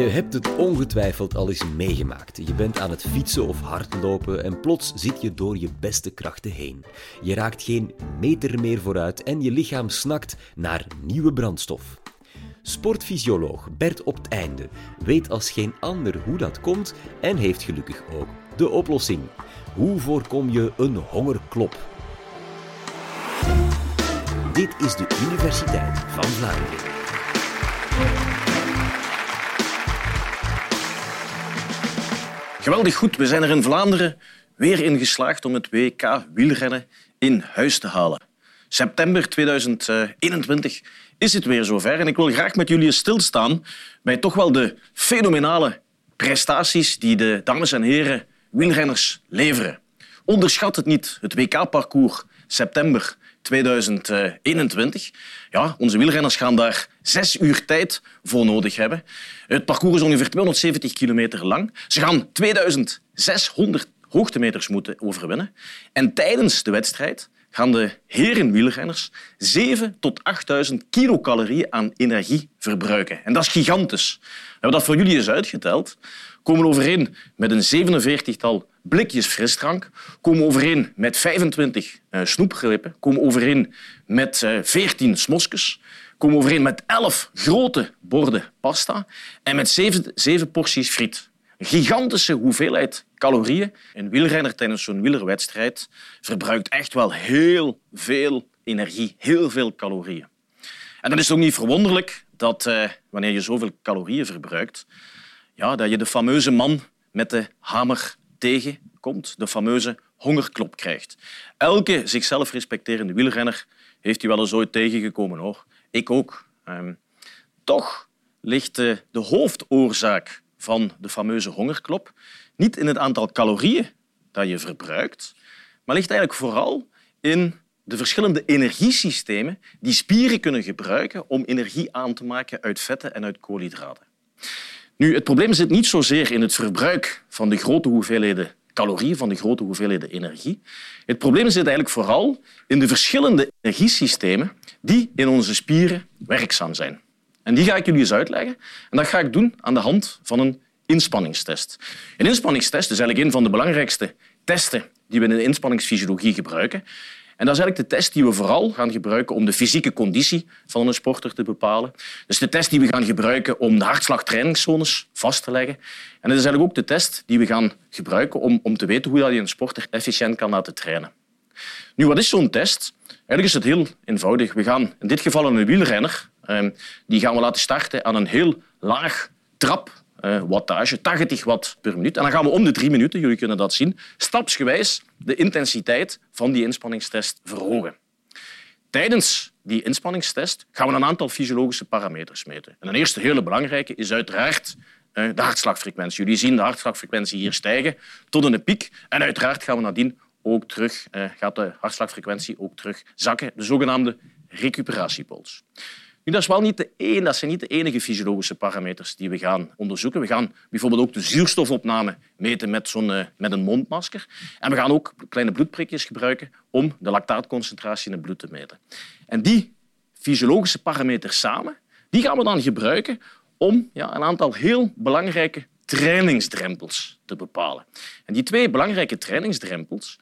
Je hebt het ongetwijfeld al eens meegemaakt. Je bent aan het fietsen of hardlopen en plots zit je door je beste krachten heen. Je raakt geen meter meer vooruit en je lichaam snakt naar nieuwe brandstof. Sportfysioloog Bert op het einde weet als geen ander hoe dat komt en heeft gelukkig ook de oplossing. Hoe voorkom je een hongerklop? Dit is de Universiteit van Vlaanderen. Geweldig goed, we zijn er in Vlaanderen weer in geslaagd om het WK wielrennen in huis te halen. September 2021 is het weer zover en ik wil graag met jullie stilstaan bij toch wel de fenomenale prestaties die de dames en heren wielrenners leveren. Onderschat het niet, het WK-parcours september 2021. Ja, onze wielrenners gaan daar zes uur tijd voor nodig hebben. Het parcours is ongeveer 270 kilometer lang. Ze gaan 2600 hoogtemeters moeten overwinnen. En tijdens de wedstrijd gaan de heren wielrenners 7 tot 8000 kilocalorieën aan energie verbruiken. En dat is gigantisch. We hebben dat voor jullie eens uitgeteld. Komen overeen met een 47-tal blikjes frisdrank, komen overeen met 25 uh, snoepgrippen, komen overeen met uh, 14 smoskes, komen overeen met 11 grote borden pasta en met 7, 7 porties friet. Een gigantische hoeveelheid calorieën. Een wielrenner tijdens zo'n wielerwedstrijd verbruikt echt wel heel veel energie, heel veel calorieën. En dan is ook niet verwonderlijk dat uh, wanneer je zoveel calorieën verbruikt, ja, dat je de fameuze man met de hamer tegenkomt, de fameuze hongerklop krijgt. Elke zichzelf respecterende wielrenner heeft die wel eens ooit tegengekomen. Hoor. Ik ook. Um, toch ligt de, de hoofdoorzaak van de fameuze hongerklop niet in het aantal calorieën dat je verbruikt, maar ligt eigenlijk vooral in de verschillende energiesystemen die spieren kunnen gebruiken om energie aan te maken uit vetten en uit koolhydraten. Nu, het probleem zit niet zozeer in het verbruik van de grote hoeveelheden calorieën, van de grote hoeveelheden energie. Het probleem zit eigenlijk vooral in de verschillende energiesystemen die in onze spieren werkzaam zijn. En die ga ik jullie eens uitleggen. En dat ga ik doen aan de hand van een inspanningstest. Een inspanningstest is eigenlijk een van de belangrijkste testen die we in de inspanningsfysiologie gebruiken. En dat is eigenlijk de test die we vooral gaan gebruiken om de fysieke conditie van een sporter te bepalen. Dus de test die we gaan gebruiken om de hartslagtrainingszones vast te leggen. En het is eigenlijk ook de test die we gaan gebruiken om, om te weten hoe je een sporter efficiënt kan laten trainen. Nu, wat is zo'n test? Eigenlijk is het heel eenvoudig. We gaan in dit geval een wielrenner, ehm, die gaan we laten starten aan een heel laag trap uh, wattage, 80 watt per minuut. En dan gaan we om de drie minuten, jullie kunnen dat zien, stapsgewijs de intensiteit van die inspanningstest verhogen. Tijdens die inspanningstest gaan we een aantal fysiologische parameters meten. En een eerste hele belangrijke is uiteraard uh, de hartslagfrequentie. Jullie zien de hartslagfrequentie hier stijgen tot een piek. En uiteraard gaan we nadien ook terug, uh, gaat de hartslagfrequentie ook terug zakken, de zogenaamde recuperatiepols. Dat, is wel niet de enige, dat zijn niet de enige fysiologische parameters die we gaan onderzoeken. We gaan bijvoorbeeld ook de zuurstofopname meten met, zo'n, uh, met een mondmasker. En we gaan ook kleine bloedprikjes gebruiken om de lactaatconcentratie in het bloed te meten. En die fysiologische parameters samen die gaan we dan gebruiken om ja, een aantal heel belangrijke trainingsdrempels te bepalen. En die twee belangrijke trainingsdrempels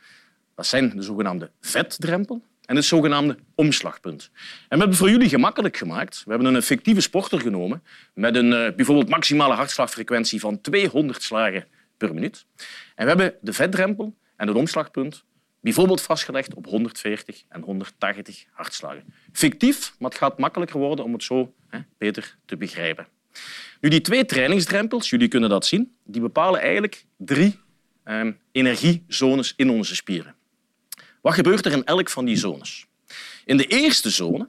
dat zijn de zogenaamde vetdrempel en het zogenaamde omslagpunt. En we hebben voor jullie gemakkelijk gemaakt. We hebben een fictieve sporter genomen met een uh, bijvoorbeeld maximale hartslagfrequentie van 200 slagen per minuut. En we hebben de vetdrempel en het omslagpunt bijvoorbeeld vastgelegd op 140 en 180 hartslagen. Fictief, maar het gaat makkelijker worden om het zo hè, beter te begrijpen. Nu, die twee trainingsdrempels, jullie kunnen dat zien, die bepalen eigenlijk drie eh, energiezones in onze spieren. Wat gebeurt er in elk van die zones? In de eerste zone,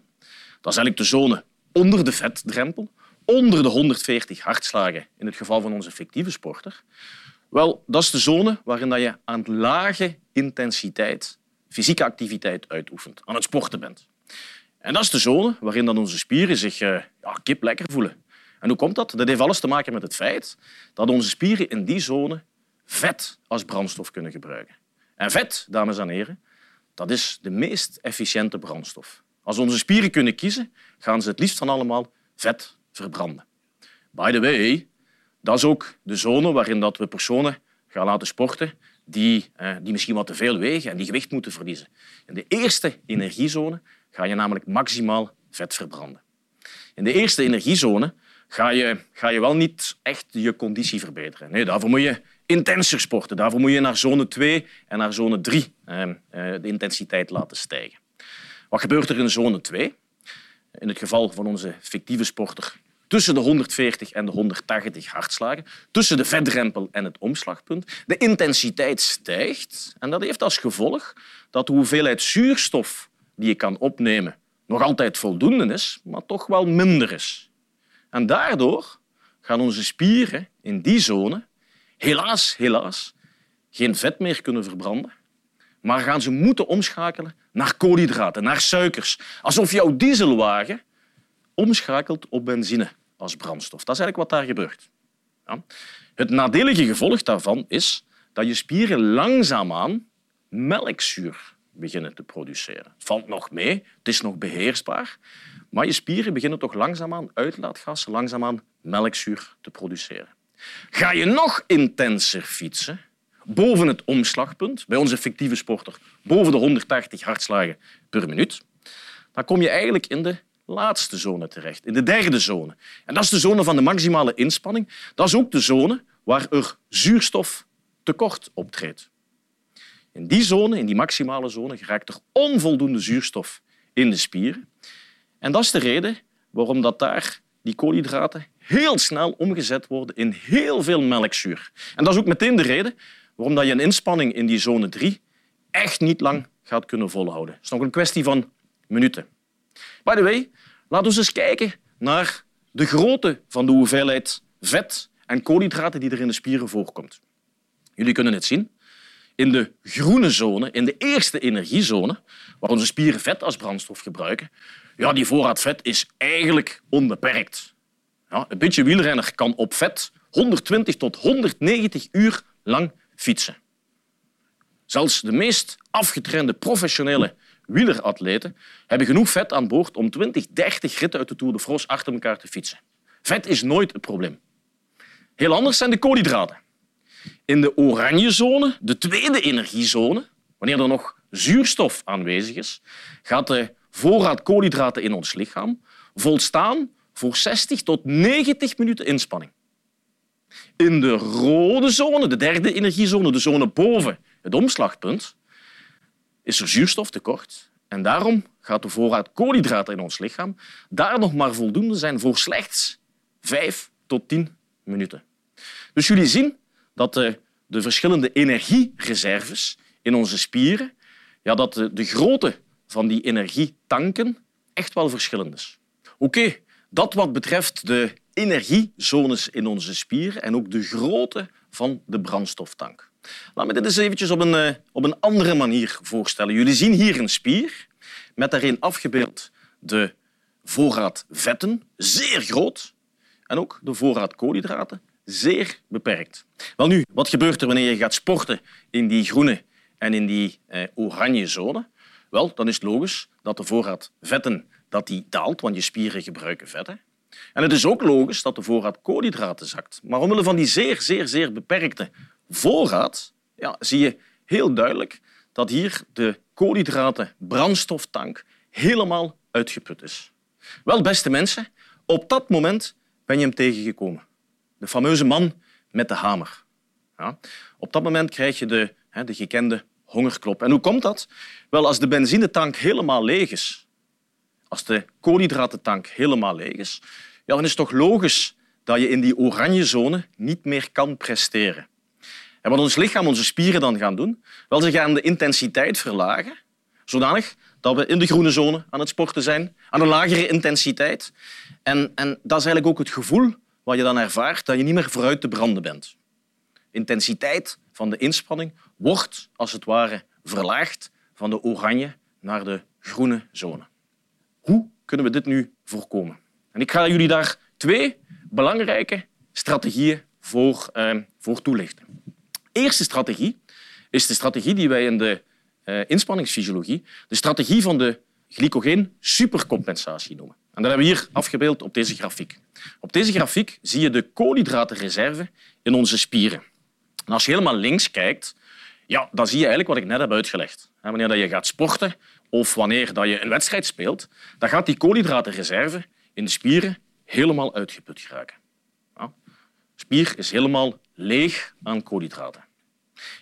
dat is eigenlijk de zone onder de vetdrempel, onder de 140 hartslagen in het geval van onze fictieve sporter, wel, dat is de zone waarin je aan lage intensiteit fysieke activiteit uitoefent, aan het sporten bent. En dat is de zone waarin dan onze spieren zich uh, ja, kip lekker voelen. En hoe komt dat? Dat heeft alles te maken met het feit dat onze spieren in die zone vet als brandstof kunnen gebruiken. En vet, dames en heren, dat is de meest efficiënte brandstof. Als onze spieren kunnen kiezen, gaan ze het liefst van allemaal vet verbranden. By the way, Dat is ook de zone waarin dat we personen gaan laten sporten die, eh, die misschien wat te veel wegen en die gewicht moeten verliezen. In de eerste energiezone ga je namelijk maximaal vet verbranden. In de eerste energiezone ga je, ga je wel niet echt je conditie verbeteren. Nee, daarvoor moet je intenser sporten. Daarvoor moet je naar zone 2 en naar zone 3 eh, eh, de intensiteit laten stijgen. Wat gebeurt er in zone 2? In het geval van onze fictieve sporter tussen de 140 en de 180 hartslagen, tussen de vetdrempel en het omslagpunt. De intensiteit stijgt en dat heeft als gevolg dat de hoeveelheid zuurstof die je kan opnemen nog altijd voldoende is, maar toch wel minder is. En daardoor gaan onze spieren in die zone helaas, helaas geen vet meer kunnen verbranden, maar gaan ze moeten omschakelen naar koolhydraten, naar suikers. Alsof jouw dieselwagen omschakelt op benzine als brandstof. Dat is eigenlijk wat daar gebeurt. Ja. Het nadelige gevolg daarvan is dat je spieren langzaamaan melkzuur beginnen te produceren. Het valt nog mee, het is nog beheersbaar, maar je spieren beginnen toch langzaamaan uitlaatgassen, langzaamaan melkzuur te produceren. Ga je nog intenser fietsen, boven het omslagpunt, bij onze fictieve sporter boven de 180 hartslagen per minuut, dan kom je eigenlijk in de laatste zone terecht, in de derde zone. En dat is de zone van de maximale inspanning. Dat is ook de zone waar er zuurstoftekort optreedt. In die zone, in die maximale zone, geraakt er onvoldoende zuurstof in de spieren. En dat is de reden waarom dat daar die koolhydraten heel snel omgezet worden in heel veel melkzuur. En dat is ook meteen de reden waarom je een inspanning in die zone 3 echt niet lang gaat kunnen volhouden. Het is nog een kwestie van minuten. By the way, laten we eens kijken naar de grootte van de hoeveelheid vet en koolhydraten die er in de spieren voorkomt. Jullie kunnen het zien. In de groene zone, in de eerste energiezone, waar onze spieren vet als brandstof gebruiken, ja, die voorraad vet is eigenlijk onbeperkt. Ja, een beetje wielrenner kan op vet 120 tot 190 uur lang fietsen. Zelfs de meest afgetrainde professionele wieleratleten hebben genoeg vet aan boord om 20, 30 ritten uit de Tour de France achter elkaar te fietsen. Vet is nooit het probleem. Heel anders zijn de koolhydraten. In de oranje zone, de tweede energiezone, wanneer er nog zuurstof aanwezig is, gaat de voorraad koolhydraten in ons lichaam volstaan voor 60 tot 90 minuten inspanning. In de rode zone, de derde energiezone, de zone boven het omslagpunt, is er zuurstoftekort en daarom gaat de voorraad koolhydraten in ons lichaam daar nog maar voldoende zijn voor slechts 5 tot 10 minuten. Dus jullie zien dat de, de verschillende energiereserves in onze spieren, ja, dat de, de grootte van die energietanken echt wel verschillend is. Oké, dat wat betreft de energiezones in onze spieren en ook de grootte van de brandstoftank. Laat me dit eens eventjes op een, eh, op een andere manier voorstellen. Jullie zien hier een spier met daarin afgebeeld de voorraad vetten, zeer groot, en ook de voorraad koolhydraten, zeer beperkt. Wel nu, wat gebeurt er wanneer je gaat sporten in die groene en in die eh, oranje zone? Wel, dan is het logisch dat de voorraad vetten dat die daalt, want je spieren gebruiken vetten. En het is ook logisch dat de voorraad koolhydraten zakt. Maar omwille van die zeer, zeer, zeer beperkte voorraad ja, zie je heel duidelijk dat hier de koolhydraten brandstoftank helemaal uitgeput is. Wel, beste mensen, op dat moment ben je hem tegengekomen. De fameuze man met de hamer. Ja. Op dat moment krijg je de, de gekende hongerklop. En hoe komt dat? Wel, als de benzinetank helemaal leeg is, als de koolhydratentank helemaal leeg is, ja, dan is het toch logisch dat je in die oranje zone niet meer kan presteren. En wat ons lichaam, onze spieren dan gaan doen, wel, ze gaan de intensiteit verlagen, zodanig dat we in de groene zone aan het sporten zijn, aan een lagere intensiteit. En, en dat is eigenlijk ook het gevoel wat je dan ervaart, dat je niet meer vooruit te branden bent. Intensiteit van de inspanning wordt, als het ware, verlaagd van de oranje naar de groene zone. Hoe kunnen we dit nu voorkomen? En ik ga jullie daar twee belangrijke strategieën voor, eh, voor toelichten eerste strategie is de strategie die wij in de uh, inspanningsfysiologie de strategie van de glycogeen supercompensatie noemen. En dat hebben we hier afgebeeld op deze grafiek. Op deze grafiek zie je de koolhydratenreserve in onze spieren. En als je helemaal links kijkt, ja, dan zie je eigenlijk wat ik net heb uitgelegd. Wanneer je gaat sporten of wanneer je een wedstrijd speelt, dan gaat die koolhydratenreserve in de spieren helemaal uitgeput geraken. Spier is helemaal leeg aan koolhydraten.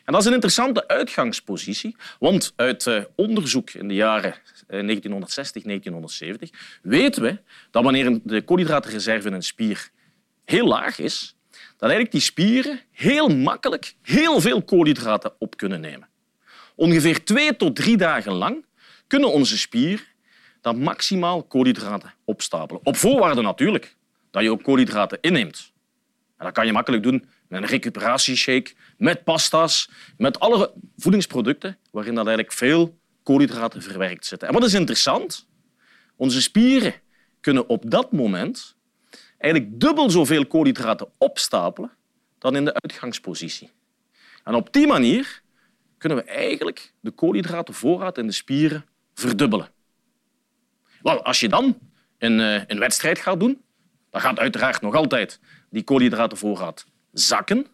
En dat is een interessante uitgangspositie, want uit eh, onderzoek in de jaren 1960, eh, 1970 weten we dat wanneer de koolhydratenreserve in een spier heel laag is, dat eigenlijk die spieren heel makkelijk heel veel koolhydraten op kunnen nemen. Ongeveer twee tot drie dagen lang kunnen onze spieren dan maximaal koolhydraten opstapelen. Op voorwaarde natuurlijk dat je ook koolhydraten inneemt. En dat kan je makkelijk doen met een recuperatieshake, met pasta's, met alle voedingsproducten waarin dat eigenlijk veel koolhydraten verwerkt zitten. En wat is interessant? Onze spieren kunnen op dat moment eigenlijk dubbel zoveel koolhydraten opstapelen dan in de uitgangspositie. En op die manier kunnen we eigenlijk de koolhydratenvoorraad in de spieren verdubbelen. Wel, als je dan een, eh, een wedstrijd gaat doen, dan gaat uiteraard nog altijd die koolhydratenvoorraad zakken.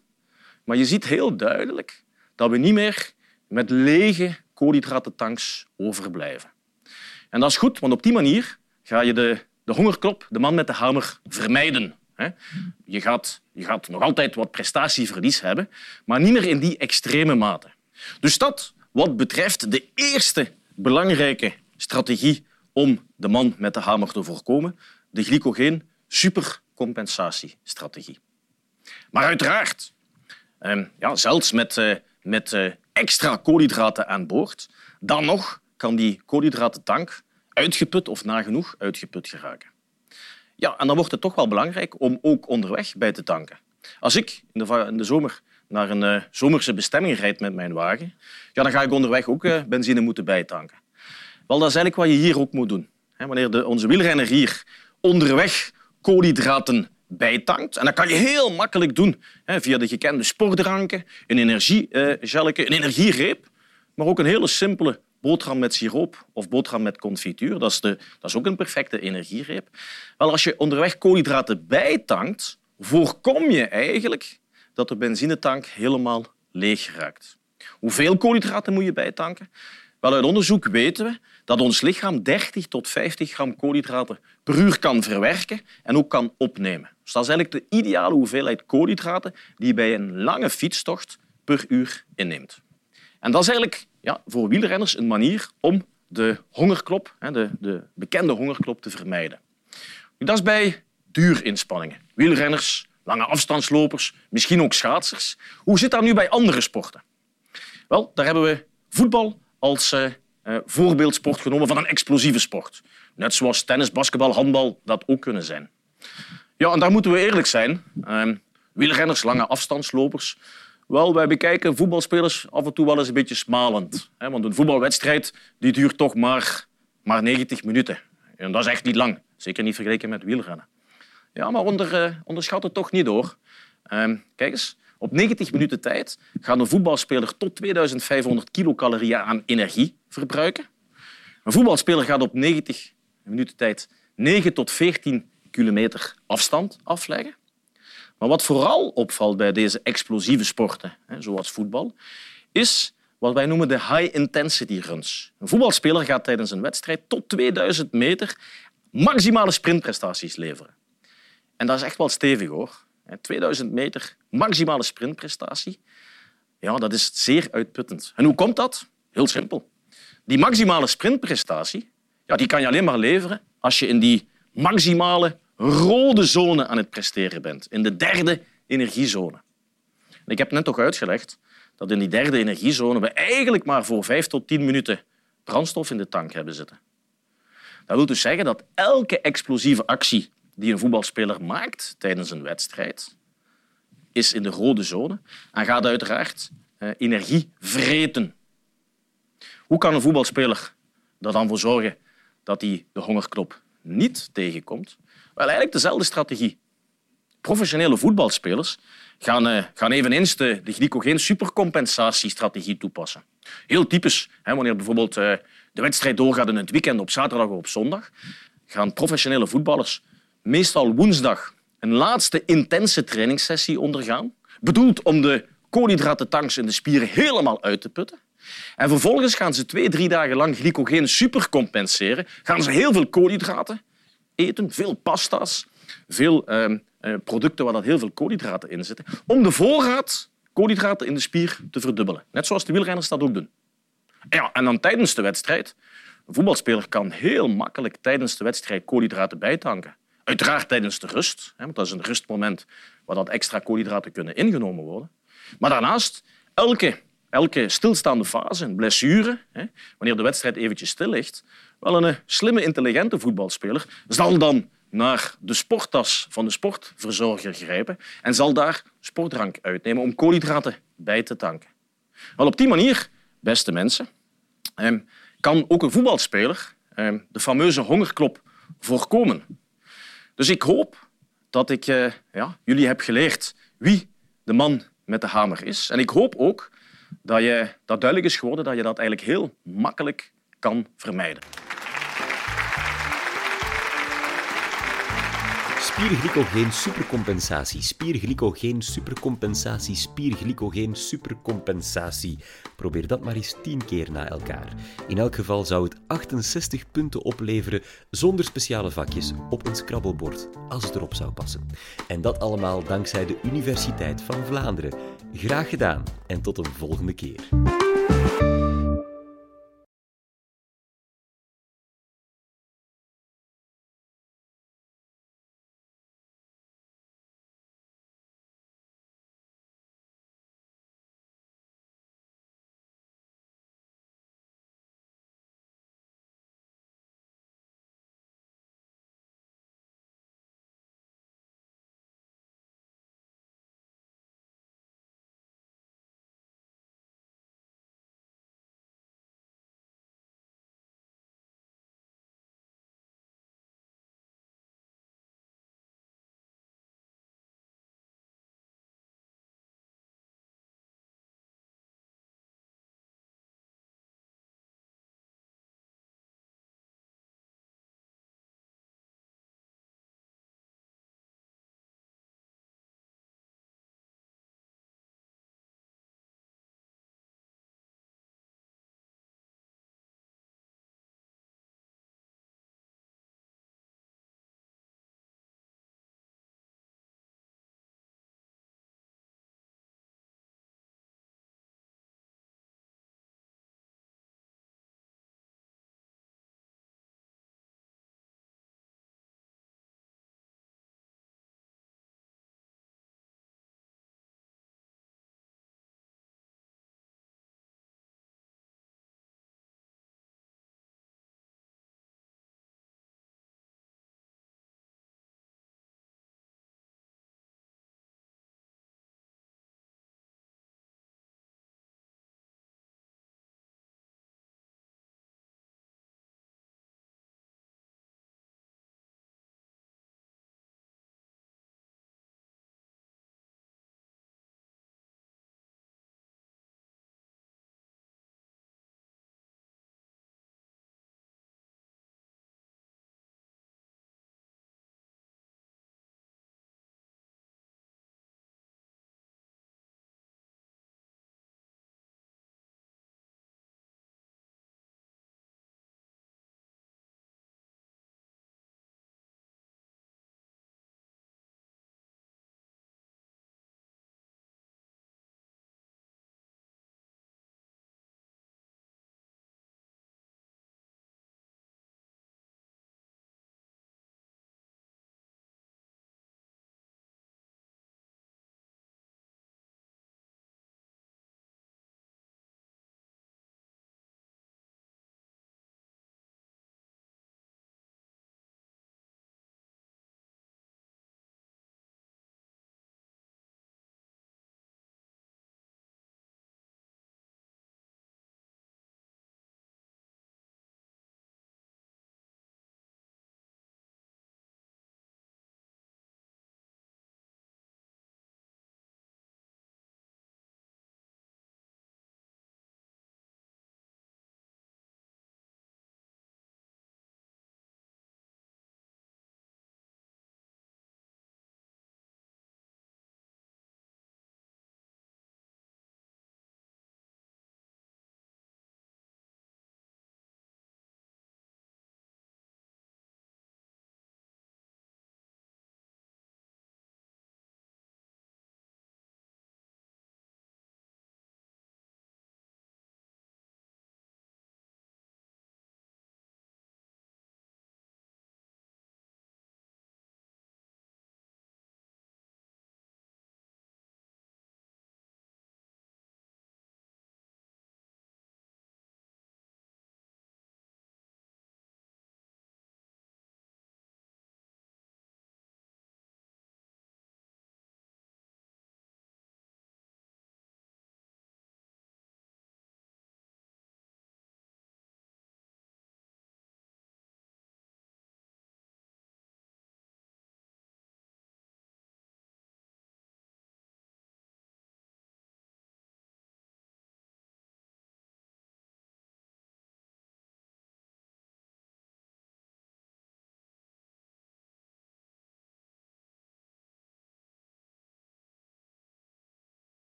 Maar je ziet heel duidelijk dat we niet meer met lege koolhydratentanks overblijven. En dat is goed, want op die manier ga je de, de hongerklop, de man met de hamer, vermijden. Je gaat, je gaat nog altijd wat prestatieverlies hebben, maar niet meer in die extreme mate. Dus dat wat betreft de eerste belangrijke strategie om de man met de hamer te voorkomen, de glycogeen supercompensatiestrategie. Maar uiteraard, ehm, ja, zelfs met, eh, met eh, extra koolhydraten aan boord, dan nog kan die koolhydratentank uitgeput of nagenoeg uitgeput geraken. Ja, en dan wordt het toch wel belangrijk om ook onderweg bij te tanken. Als ik in de, in de zomer naar een uh, zomerse bestemming rijd met mijn wagen, ja, dan ga ik onderweg ook benzine moeten bijtanken. Wel, dat is eigenlijk wat je hier ook moet doen. Wanneer de, onze wielrenner hier onderweg koolhydraten bijtankt. En dat kan je heel makkelijk doen hè, via de gekende sportdranken, een energiegelletje, een energiereep, maar ook een hele simpele boterham met siroop of boterham met confituur. Dat is, de, dat is ook een perfecte energiereep. Wel, als je onderweg koolhydraten bijtankt, voorkom je eigenlijk dat de benzinetank helemaal leeg raakt. Hoeveel koolhydraten moet je bijtanken? Wel, uit onderzoek weten we dat ons lichaam 30 tot 50 gram koolhydraten per uur kan verwerken en ook kan opnemen. Dus dat is eigenlijk de ideale hoeveelheid koolhydraten die je bij een lange fietstocht per uur inneemt. En dat is eigenlijk ja, voor wielrenners een manier om de hongerklop, de, de bekende hongerklop, te vermijden. Dat is bij duurinspanningen. Wielrenners, lange afstandslopers, misschien ook schaatsers. Hoe zit dat nu bij andere sporten? Wel, daar hebben we voetbal als eh, eh, voorbeeldsport genomen van een explosieve sport. Net zoals tennis, basketbal, handbal dat ook kunnen zijn. Ja, en daar moeten we eerlijk zijn. Uh, wielrenners, lange afstandslopers. Wel, wij bekijken voetbalspelers af en toe wel eens een beetje smalend. Hè, want een voetbalwedstrijd die duurt toch maar, maar 90 minuten. En dat is echt niet lang. Zeker niet vergeleken met wielrennen. Ja, maar onder, uh, onderschat het toch niet door. Ehm, kijk eens, op 90 minuten tijd gaat een voetbalspeler tot 2500 kilocalorieën aan energie verbruiken. Een voetbalspeler gaat op 90 minuten tijd 9 tot 14 kilometer afstand afleggen. Maar wat vooral opvalt bij deze explosieve sporten, zoals voetbal, is wat wij noemen de high-intensity runs. Een voetbalspeler gaat tijdens een wedstrijd tot 2000 meter maximale sprintprestaties leveren. En dat is echt wel stevig, hoor. 2000 meter maximale sprintprestatie. Ja, dat is zeer uitputtend. En hoe komt dat? Heel simpel. Die maximale sprintprestatie ja, die kan je alleen maar leveren als je in die maximale rode zone aan het presteren bent. In de derde energiezone. ik heb net toch uitgelegd dat in die derde energiezone we eigenlijk maar voor vijf tot tien minuten brandstof in de tank hebben zitten. Dat wil dus zeggen dat elke explosieve actie die een voetbalspeler maakt tijdens een wedstrijd, is in de rode zone en gaat uiteraard eh, energie vreten. Hoe kan een voetbalspeler er dan voor zorgen dat hij de hongerklop niet tegenkomt? Wel, eigenlijk dezelfde strategie. Professionele voetbalspelers gaan, uh, gaan eveneens de, de glycogeen supercompensatiestrategie toepassen. Heel typisch, hè, wanneer bijvoorbeeld uh, de wedstrijd doorgaat in het weekend op zaterdag of op zondag, gaan professionele voetballers meestal woensdag een laatste intense trainingssessie ondergaan, bedoeld om de koolhydratentanks in de spieren helemaal uit te putten. En vervolgens gaan ze twee, drie dagen lang glycogeen supercompenseren. Gaan ze heel veel koolhydraten eten, veel pasta's, veel eh, eh, producten waar dat heel veel koolhydraten in zitten, om de voorraad koolhydraten in de spier te verdubbelen. Net zoals de wielrenners dat ook doen. Ja, en dan tijdens de wedstrijd. Een voetbalspeler kan heel makkelijk tijdens de wedstrijd koolhydraten bijtanken. Uiteraard tijdens de rust, want dat is een rustmoment waar dat extra koolhydraten kunnen ingenomen worden. Maar daarnaast, elke, elke stilstaande fase, een blessure, wanneer de wedstrijd eventjes stil ligt, wel een slimme, intelligente voetbalspeler zal dan naar de sporttas van de sportverzorger grijpen en zal daar sportdrank uitnemen om koolhydraten bij te tanken. Wel, op die manier, beste mensen, ehm, kan ook een voetbalspeler ehm, de fameuze hongerklop voorkomen. Dus ik hoop dat ik eh, ja, jullie heb geleerd wie de man met de hamer is. En ik hoop ook dat, je, dat duidelijk is geworden dat je dat eigenlijk heel makkelijk kan vermijden. Spierglycogeen supercompensatie, spierglycogeen supercompensatie, spierglycogeen supercompensatie. Probeer dat maar eens 10 keer na elkaar. In elk geval zou het 68 punten opleveren zonder speciale vakjes op een scrabbelbord, als het erop zou passen. En dat allemaal dankzij de Universiteit van Vlaanderen. Graag gedaan en tot een volgende keer.